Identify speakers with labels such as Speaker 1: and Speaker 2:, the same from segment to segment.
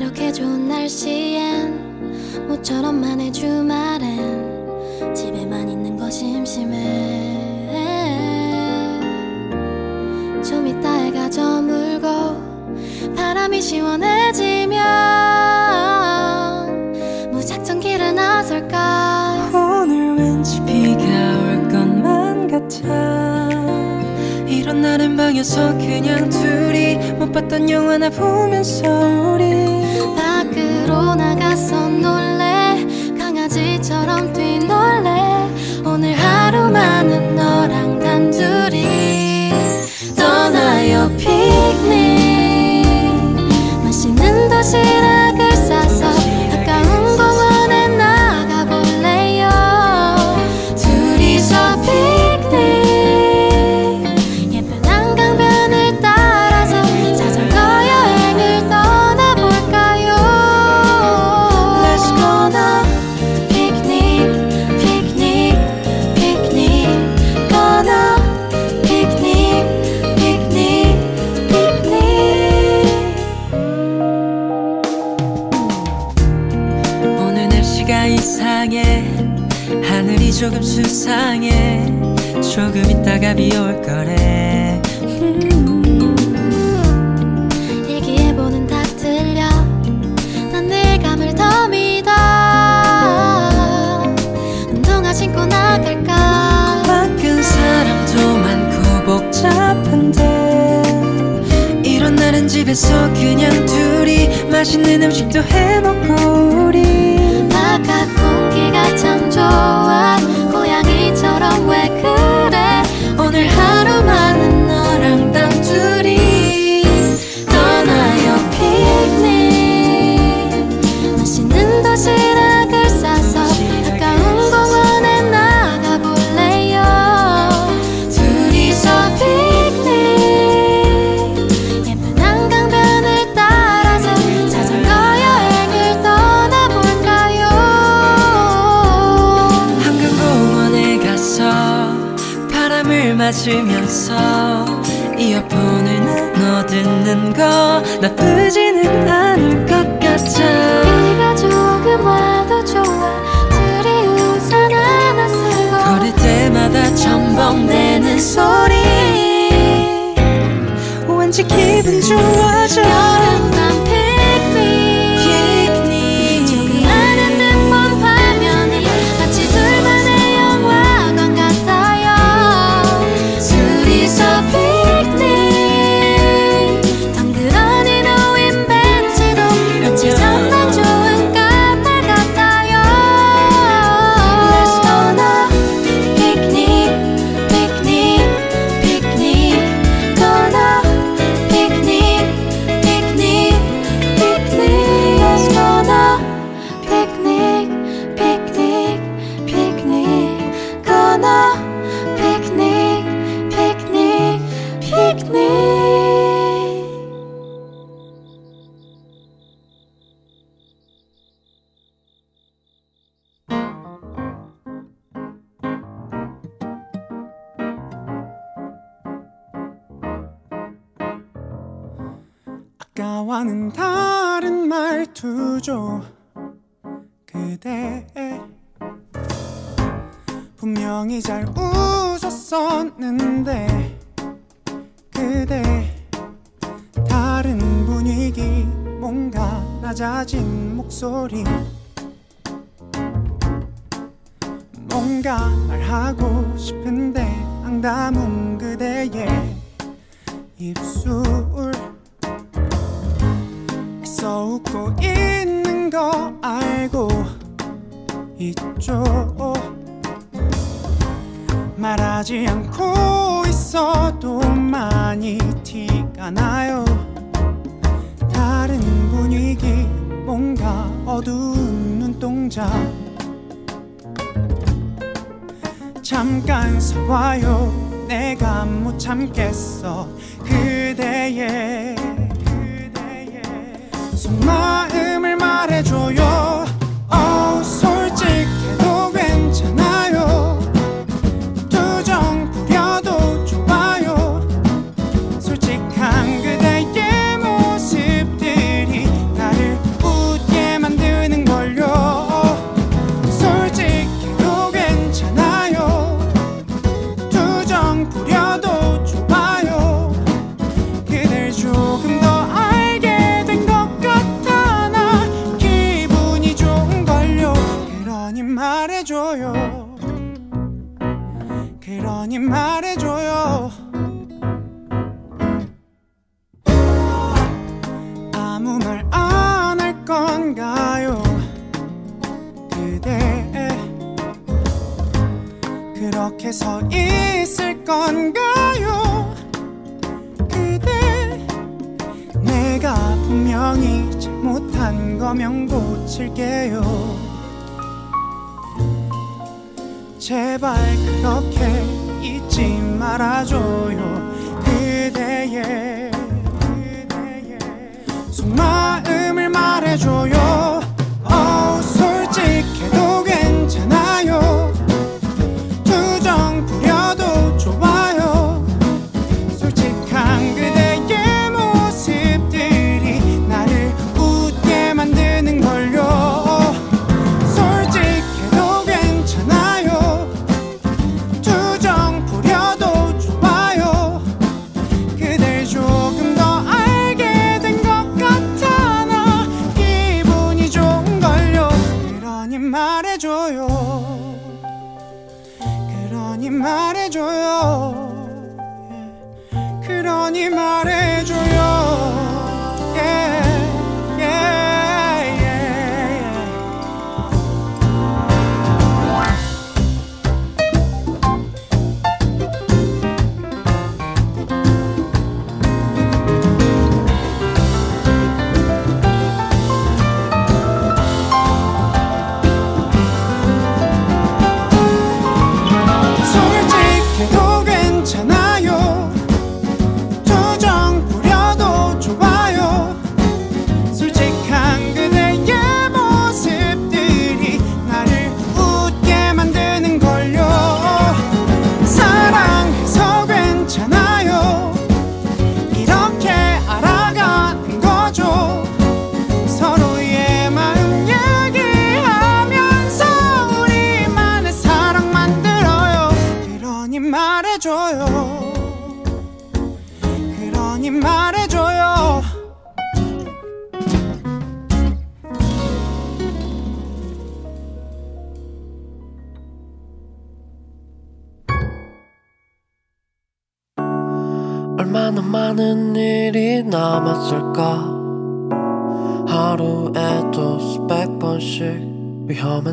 Speaker 1: 이렇게 좋은 날씨엔 모처럼만의 주말엔 집에만 있는 거 심심해. 좀 이따 해가 저물고 바람이 시원해지면 무작정 길을 나설까?
Speaker 2: 오늘 왠지 비가 올 것만 같아. 이런 날엔 방에서 그냥 둘이 못 봤던 영화나 보면서 우리 その 조금 수상해. 조금 있다가 비 올 거래. 음.
Speaker 1: 일기예보는 다 틀려. 난 내 감을 더 믿어. 운동화 신고 나갈까?
Speaker 2: 바쁜 사람도 많고 복잡한데. 이런 날은 집에서 그냥 둘이 맛있는 음식도 해먹고 우리.
Speaker 1: 바깥 공기가 참 좋아
Speaker 2: 듣는 거 나쁘지는 않을 것 같아.
Speaker 1: 비가 조금 와도 좋아. 둘이 우산 하나 쓰고.
Speaker 2: 걸을 때마다 첨벙대는 소리. 왠지 기분 좋아져
Speaker 3: 목소리. 뭔가 말하고 싶은데 앙담은 그대의 입술. 애써 웃고 있는 거 알고 있죠. 말하지 않고 있어도 많이 티가 나요. 다른 분위기 뭔가 어두운 눈동자. 잠깐 서봐요. 내가 못 참겠어. 그대의 그대의 속마음을 말해줘요 그렇게 서 있을 건가요? 그대 내가 분명히 잘못한 거면 고칠게요. 제발 그렇게 잊지 말아줘요. 그대의 그대의 속마음을 말해줘요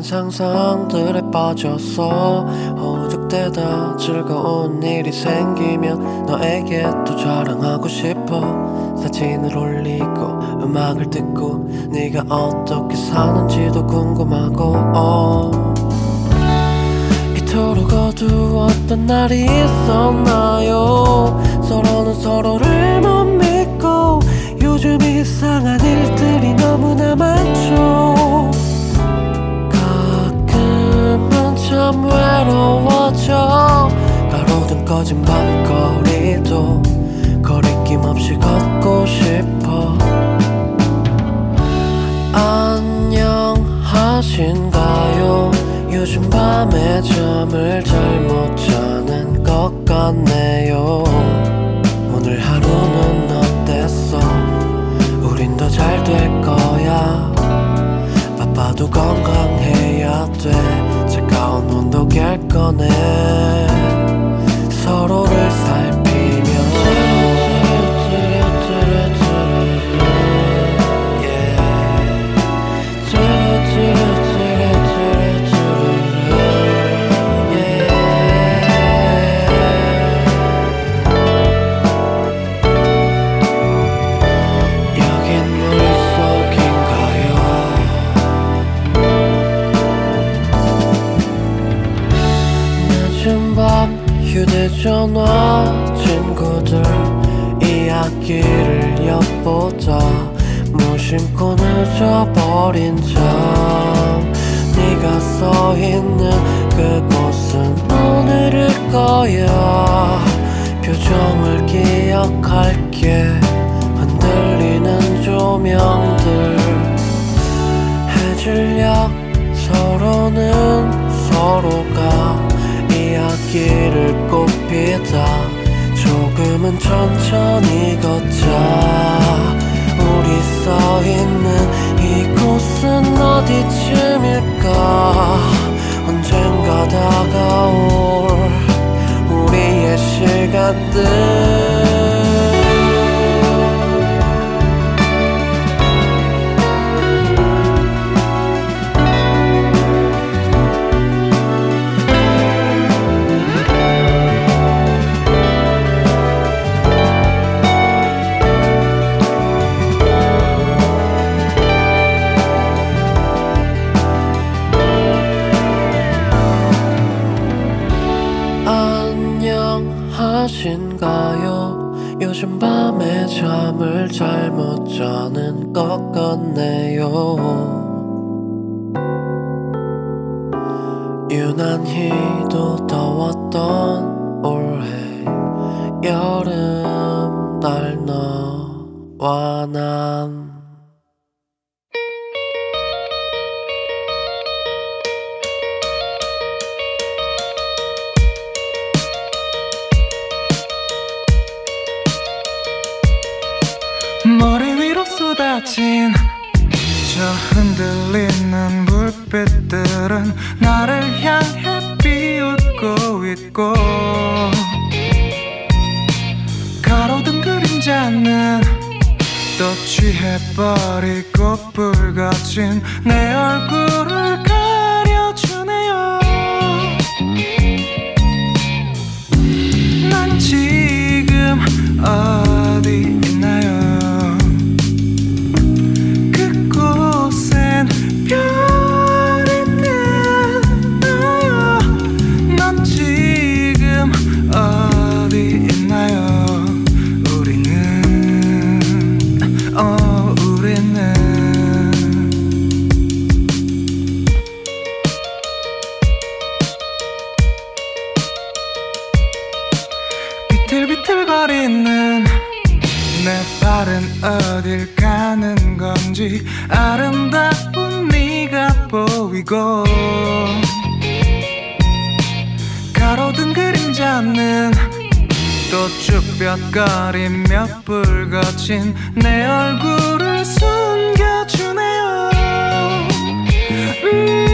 Speaker 4: 상상들에 빠져서 호적되다 즐거운 일이 생기면 너에게 또 자랑하고 싶어. 사진을 올리고 음악을 듣고 네가 어떻게 사는지도 궁금하고 어. 이토록 어두웠던 날이 있었나요? 서로는 서로를 못 믿고 요즘 이상한 일들이 너무나 많죠 참 외로워져 가로등 꺼진 밤거리도 거리낌 없이 걷고 싶어. 안녕하신가요? 요즘 밤에 잠을 잘 못 자는 것 같네요. 오늘 하루는 어땠어? 우린 더 잘 될 거야. 바빠도 건강해야 돼 깰거 휴대전화 친구들 이야기를 엿보다 무심코 늦어버린 점 네가 써있는 그곳은 오늘일 거야 표정을 기억할게 흔들리는 조명들 해질녘 서로는 서로가 길을 꽃피다 조금은 천천히 걷자. 우리 서 있는 이곳은 어디쯤일까? 언젠가 다가올 우리의 시간들. 요즘 밤에 잠을 잘 못 자는 것 같네요. 유난히도 더웠던 올해 여름 날 너와 난
Speaker 5: 쏟아진 저 흔들리는 불빛들은 나를 향해 비웃고 있고 가로등 그림자는 또 취해버리고 붉어진 내 얼굴을 가려주네요. 난 지금 어디 내 발은 어딜 가는 건지 아름다운 네가 보이고 가로등 그림자는 또 쭈뼛거리며 붉어진 내 얼굴을 숨겨주네요. 음,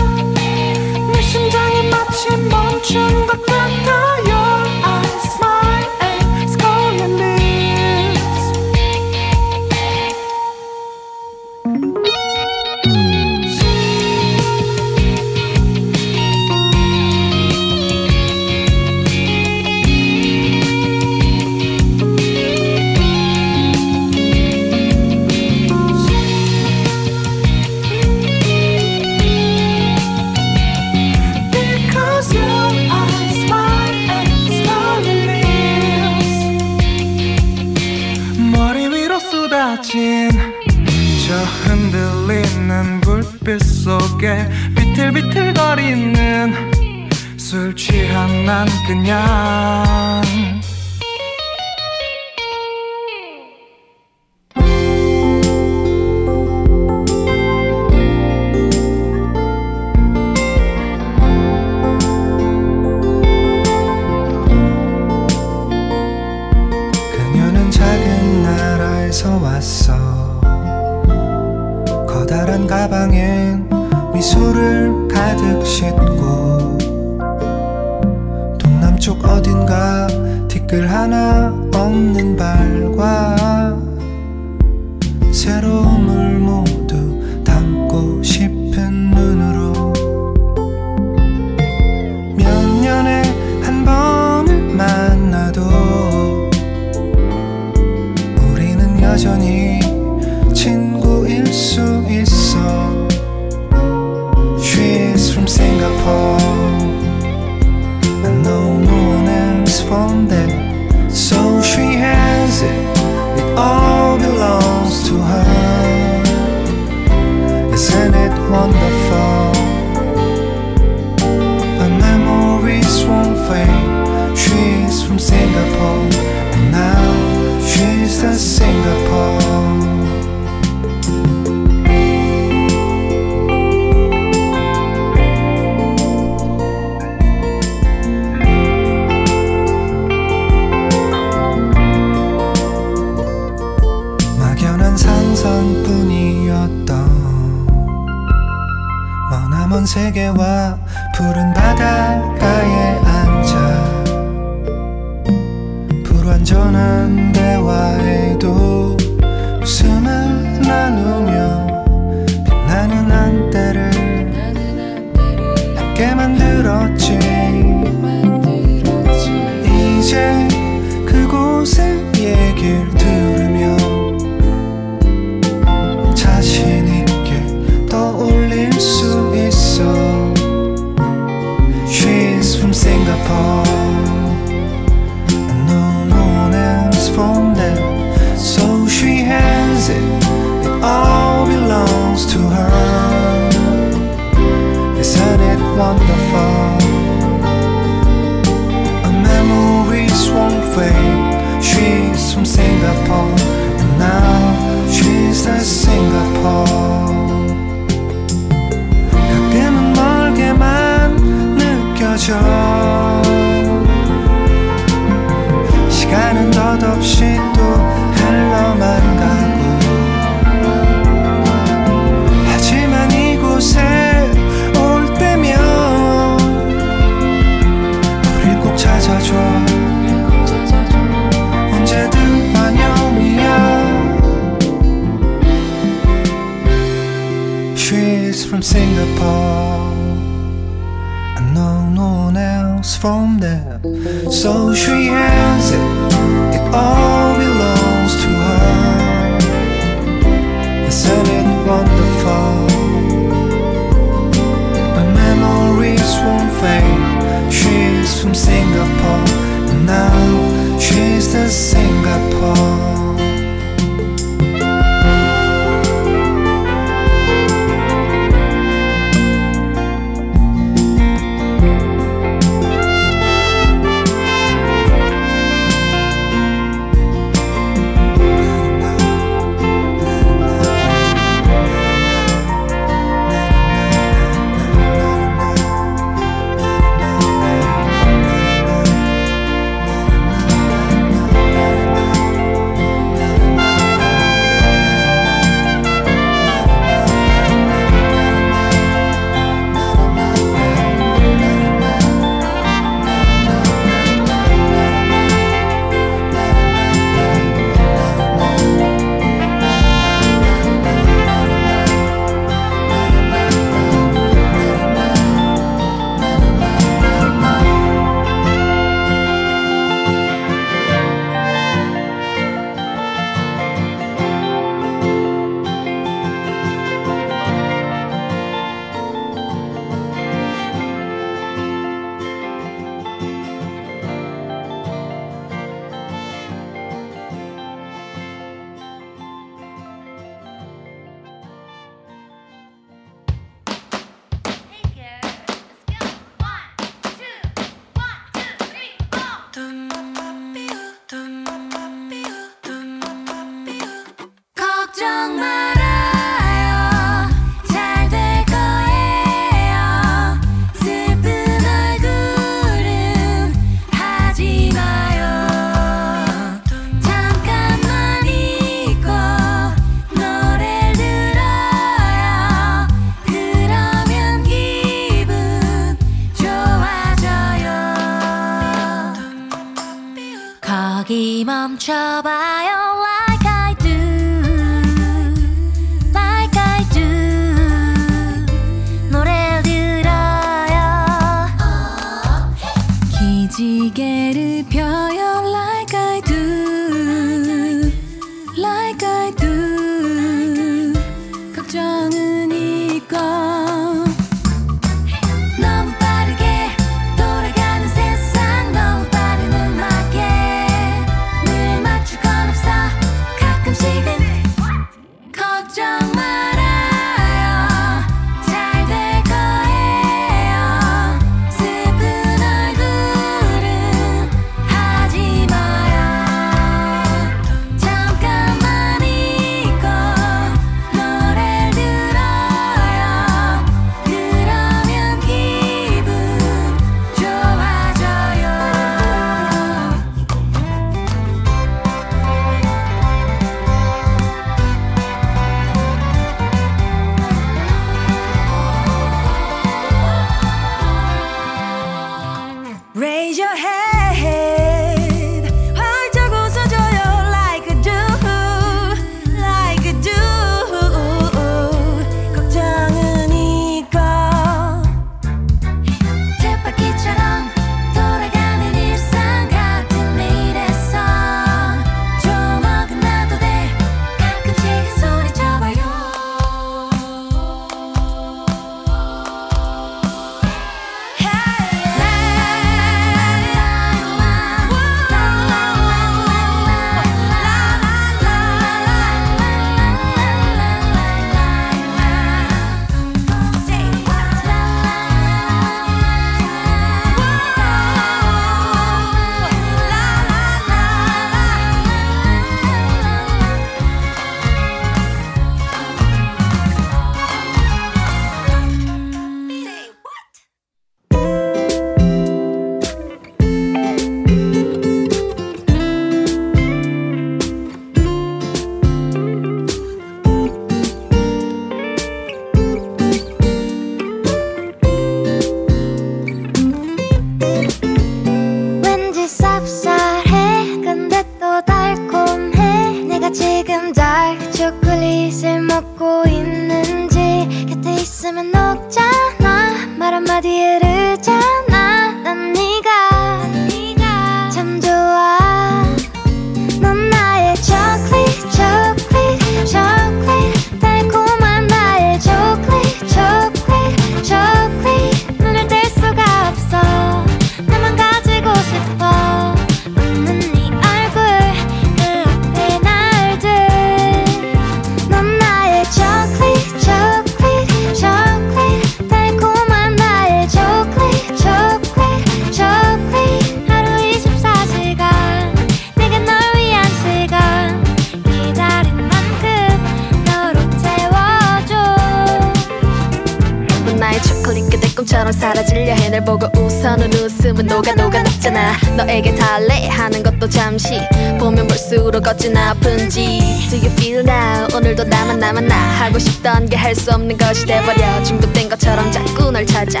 Speaker 1: 너에게
Speaker 6: 달래 하는 것도 잠시. 보면 볼수록 어찌나 아픈지. Do you feel now? 오늘도 나만 나만 나 하고 싶던 게 할 수 없는 것이 돼버려. 중독된 것처럼 자꾸 널 찾아.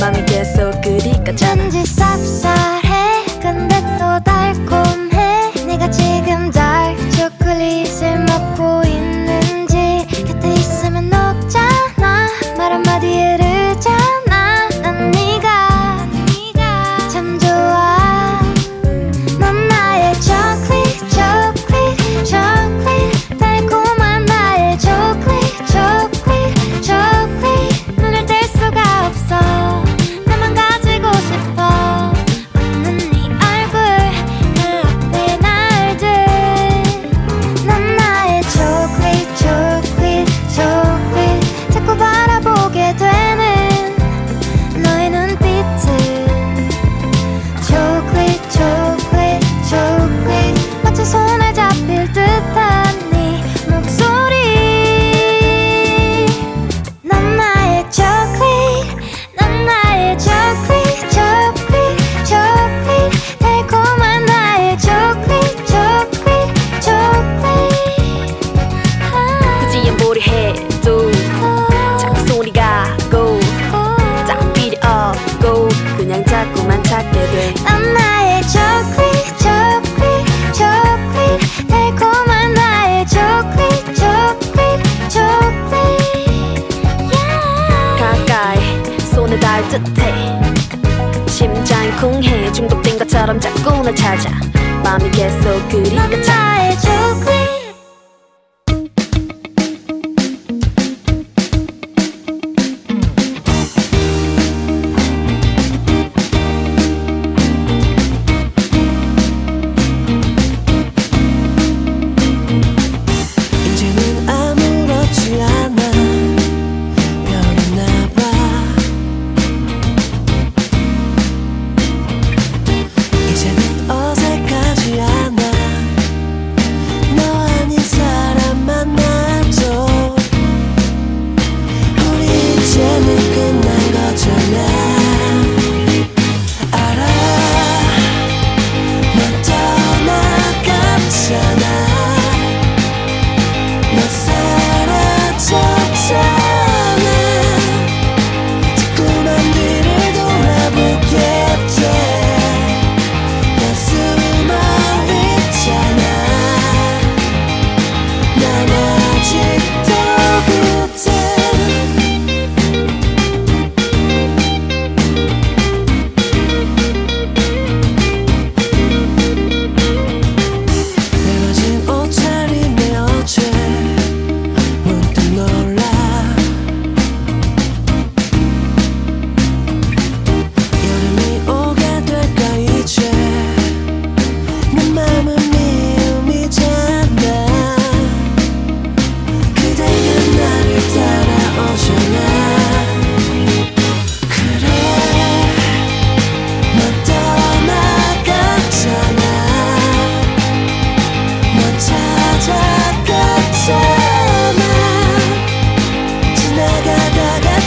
Speaker 6: 맘이 계속 그리 꺼잖아
Speaker 1: 왠지 쌉쌀해. 근데 또 달콤해. 내가 지금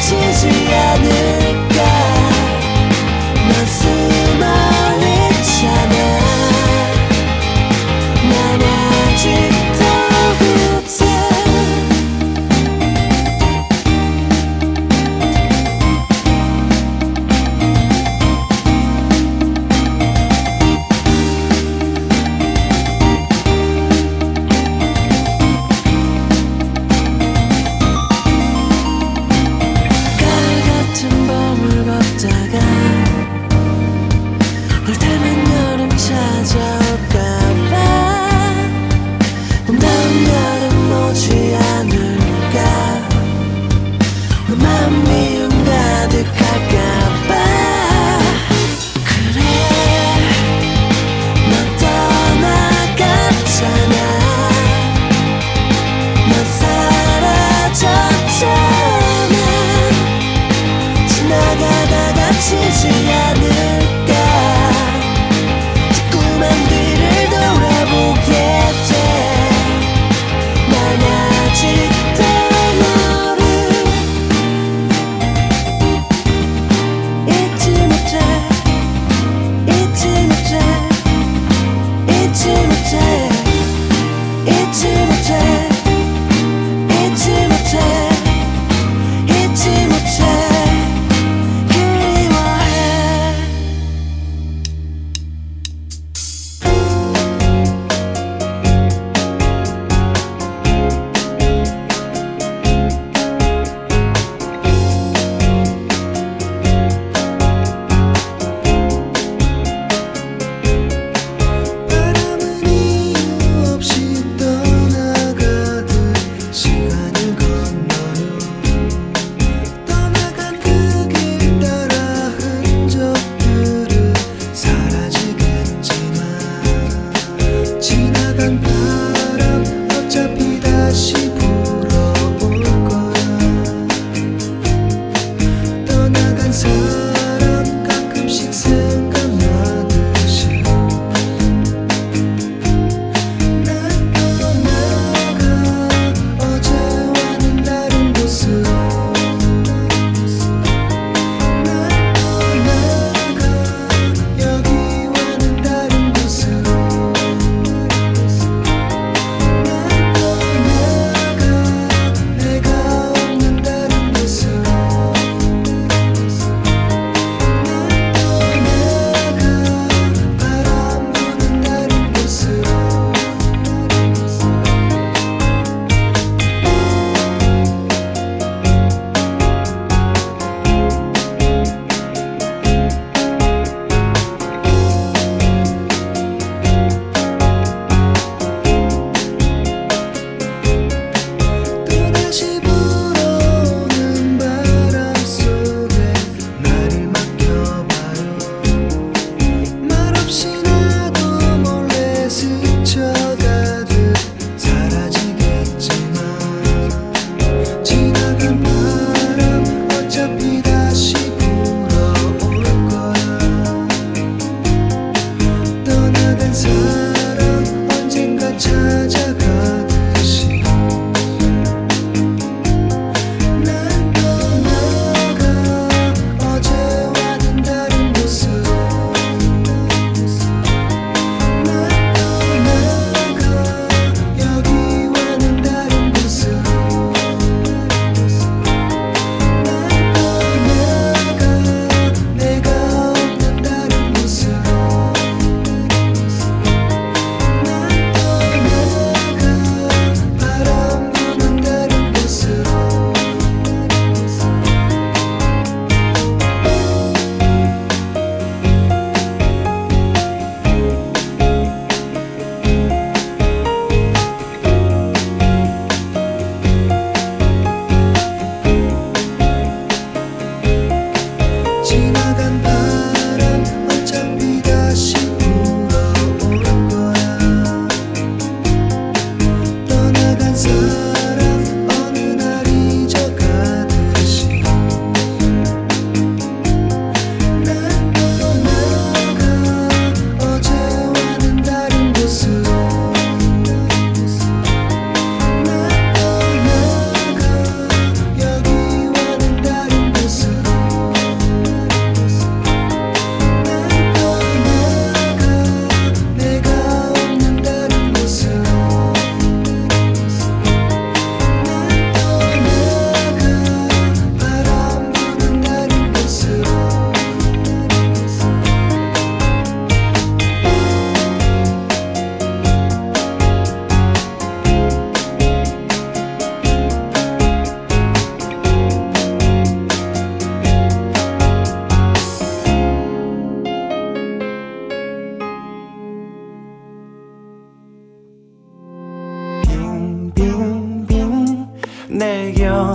Speaker 1: 지나가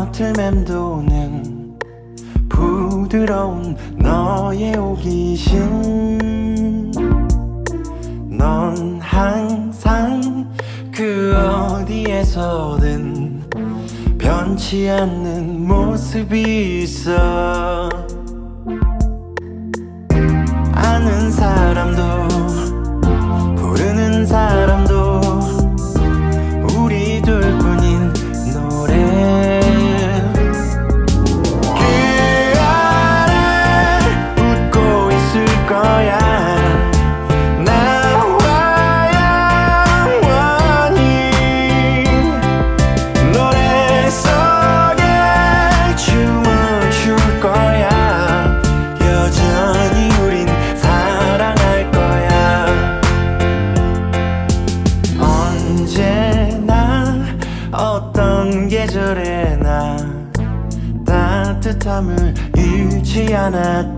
Speaker 7: 곁을 맴도는 부드러운 너의 오기심. 넌 항상 그 어디에서든 변치 않는 모습이 있어.
Speaker 5: planet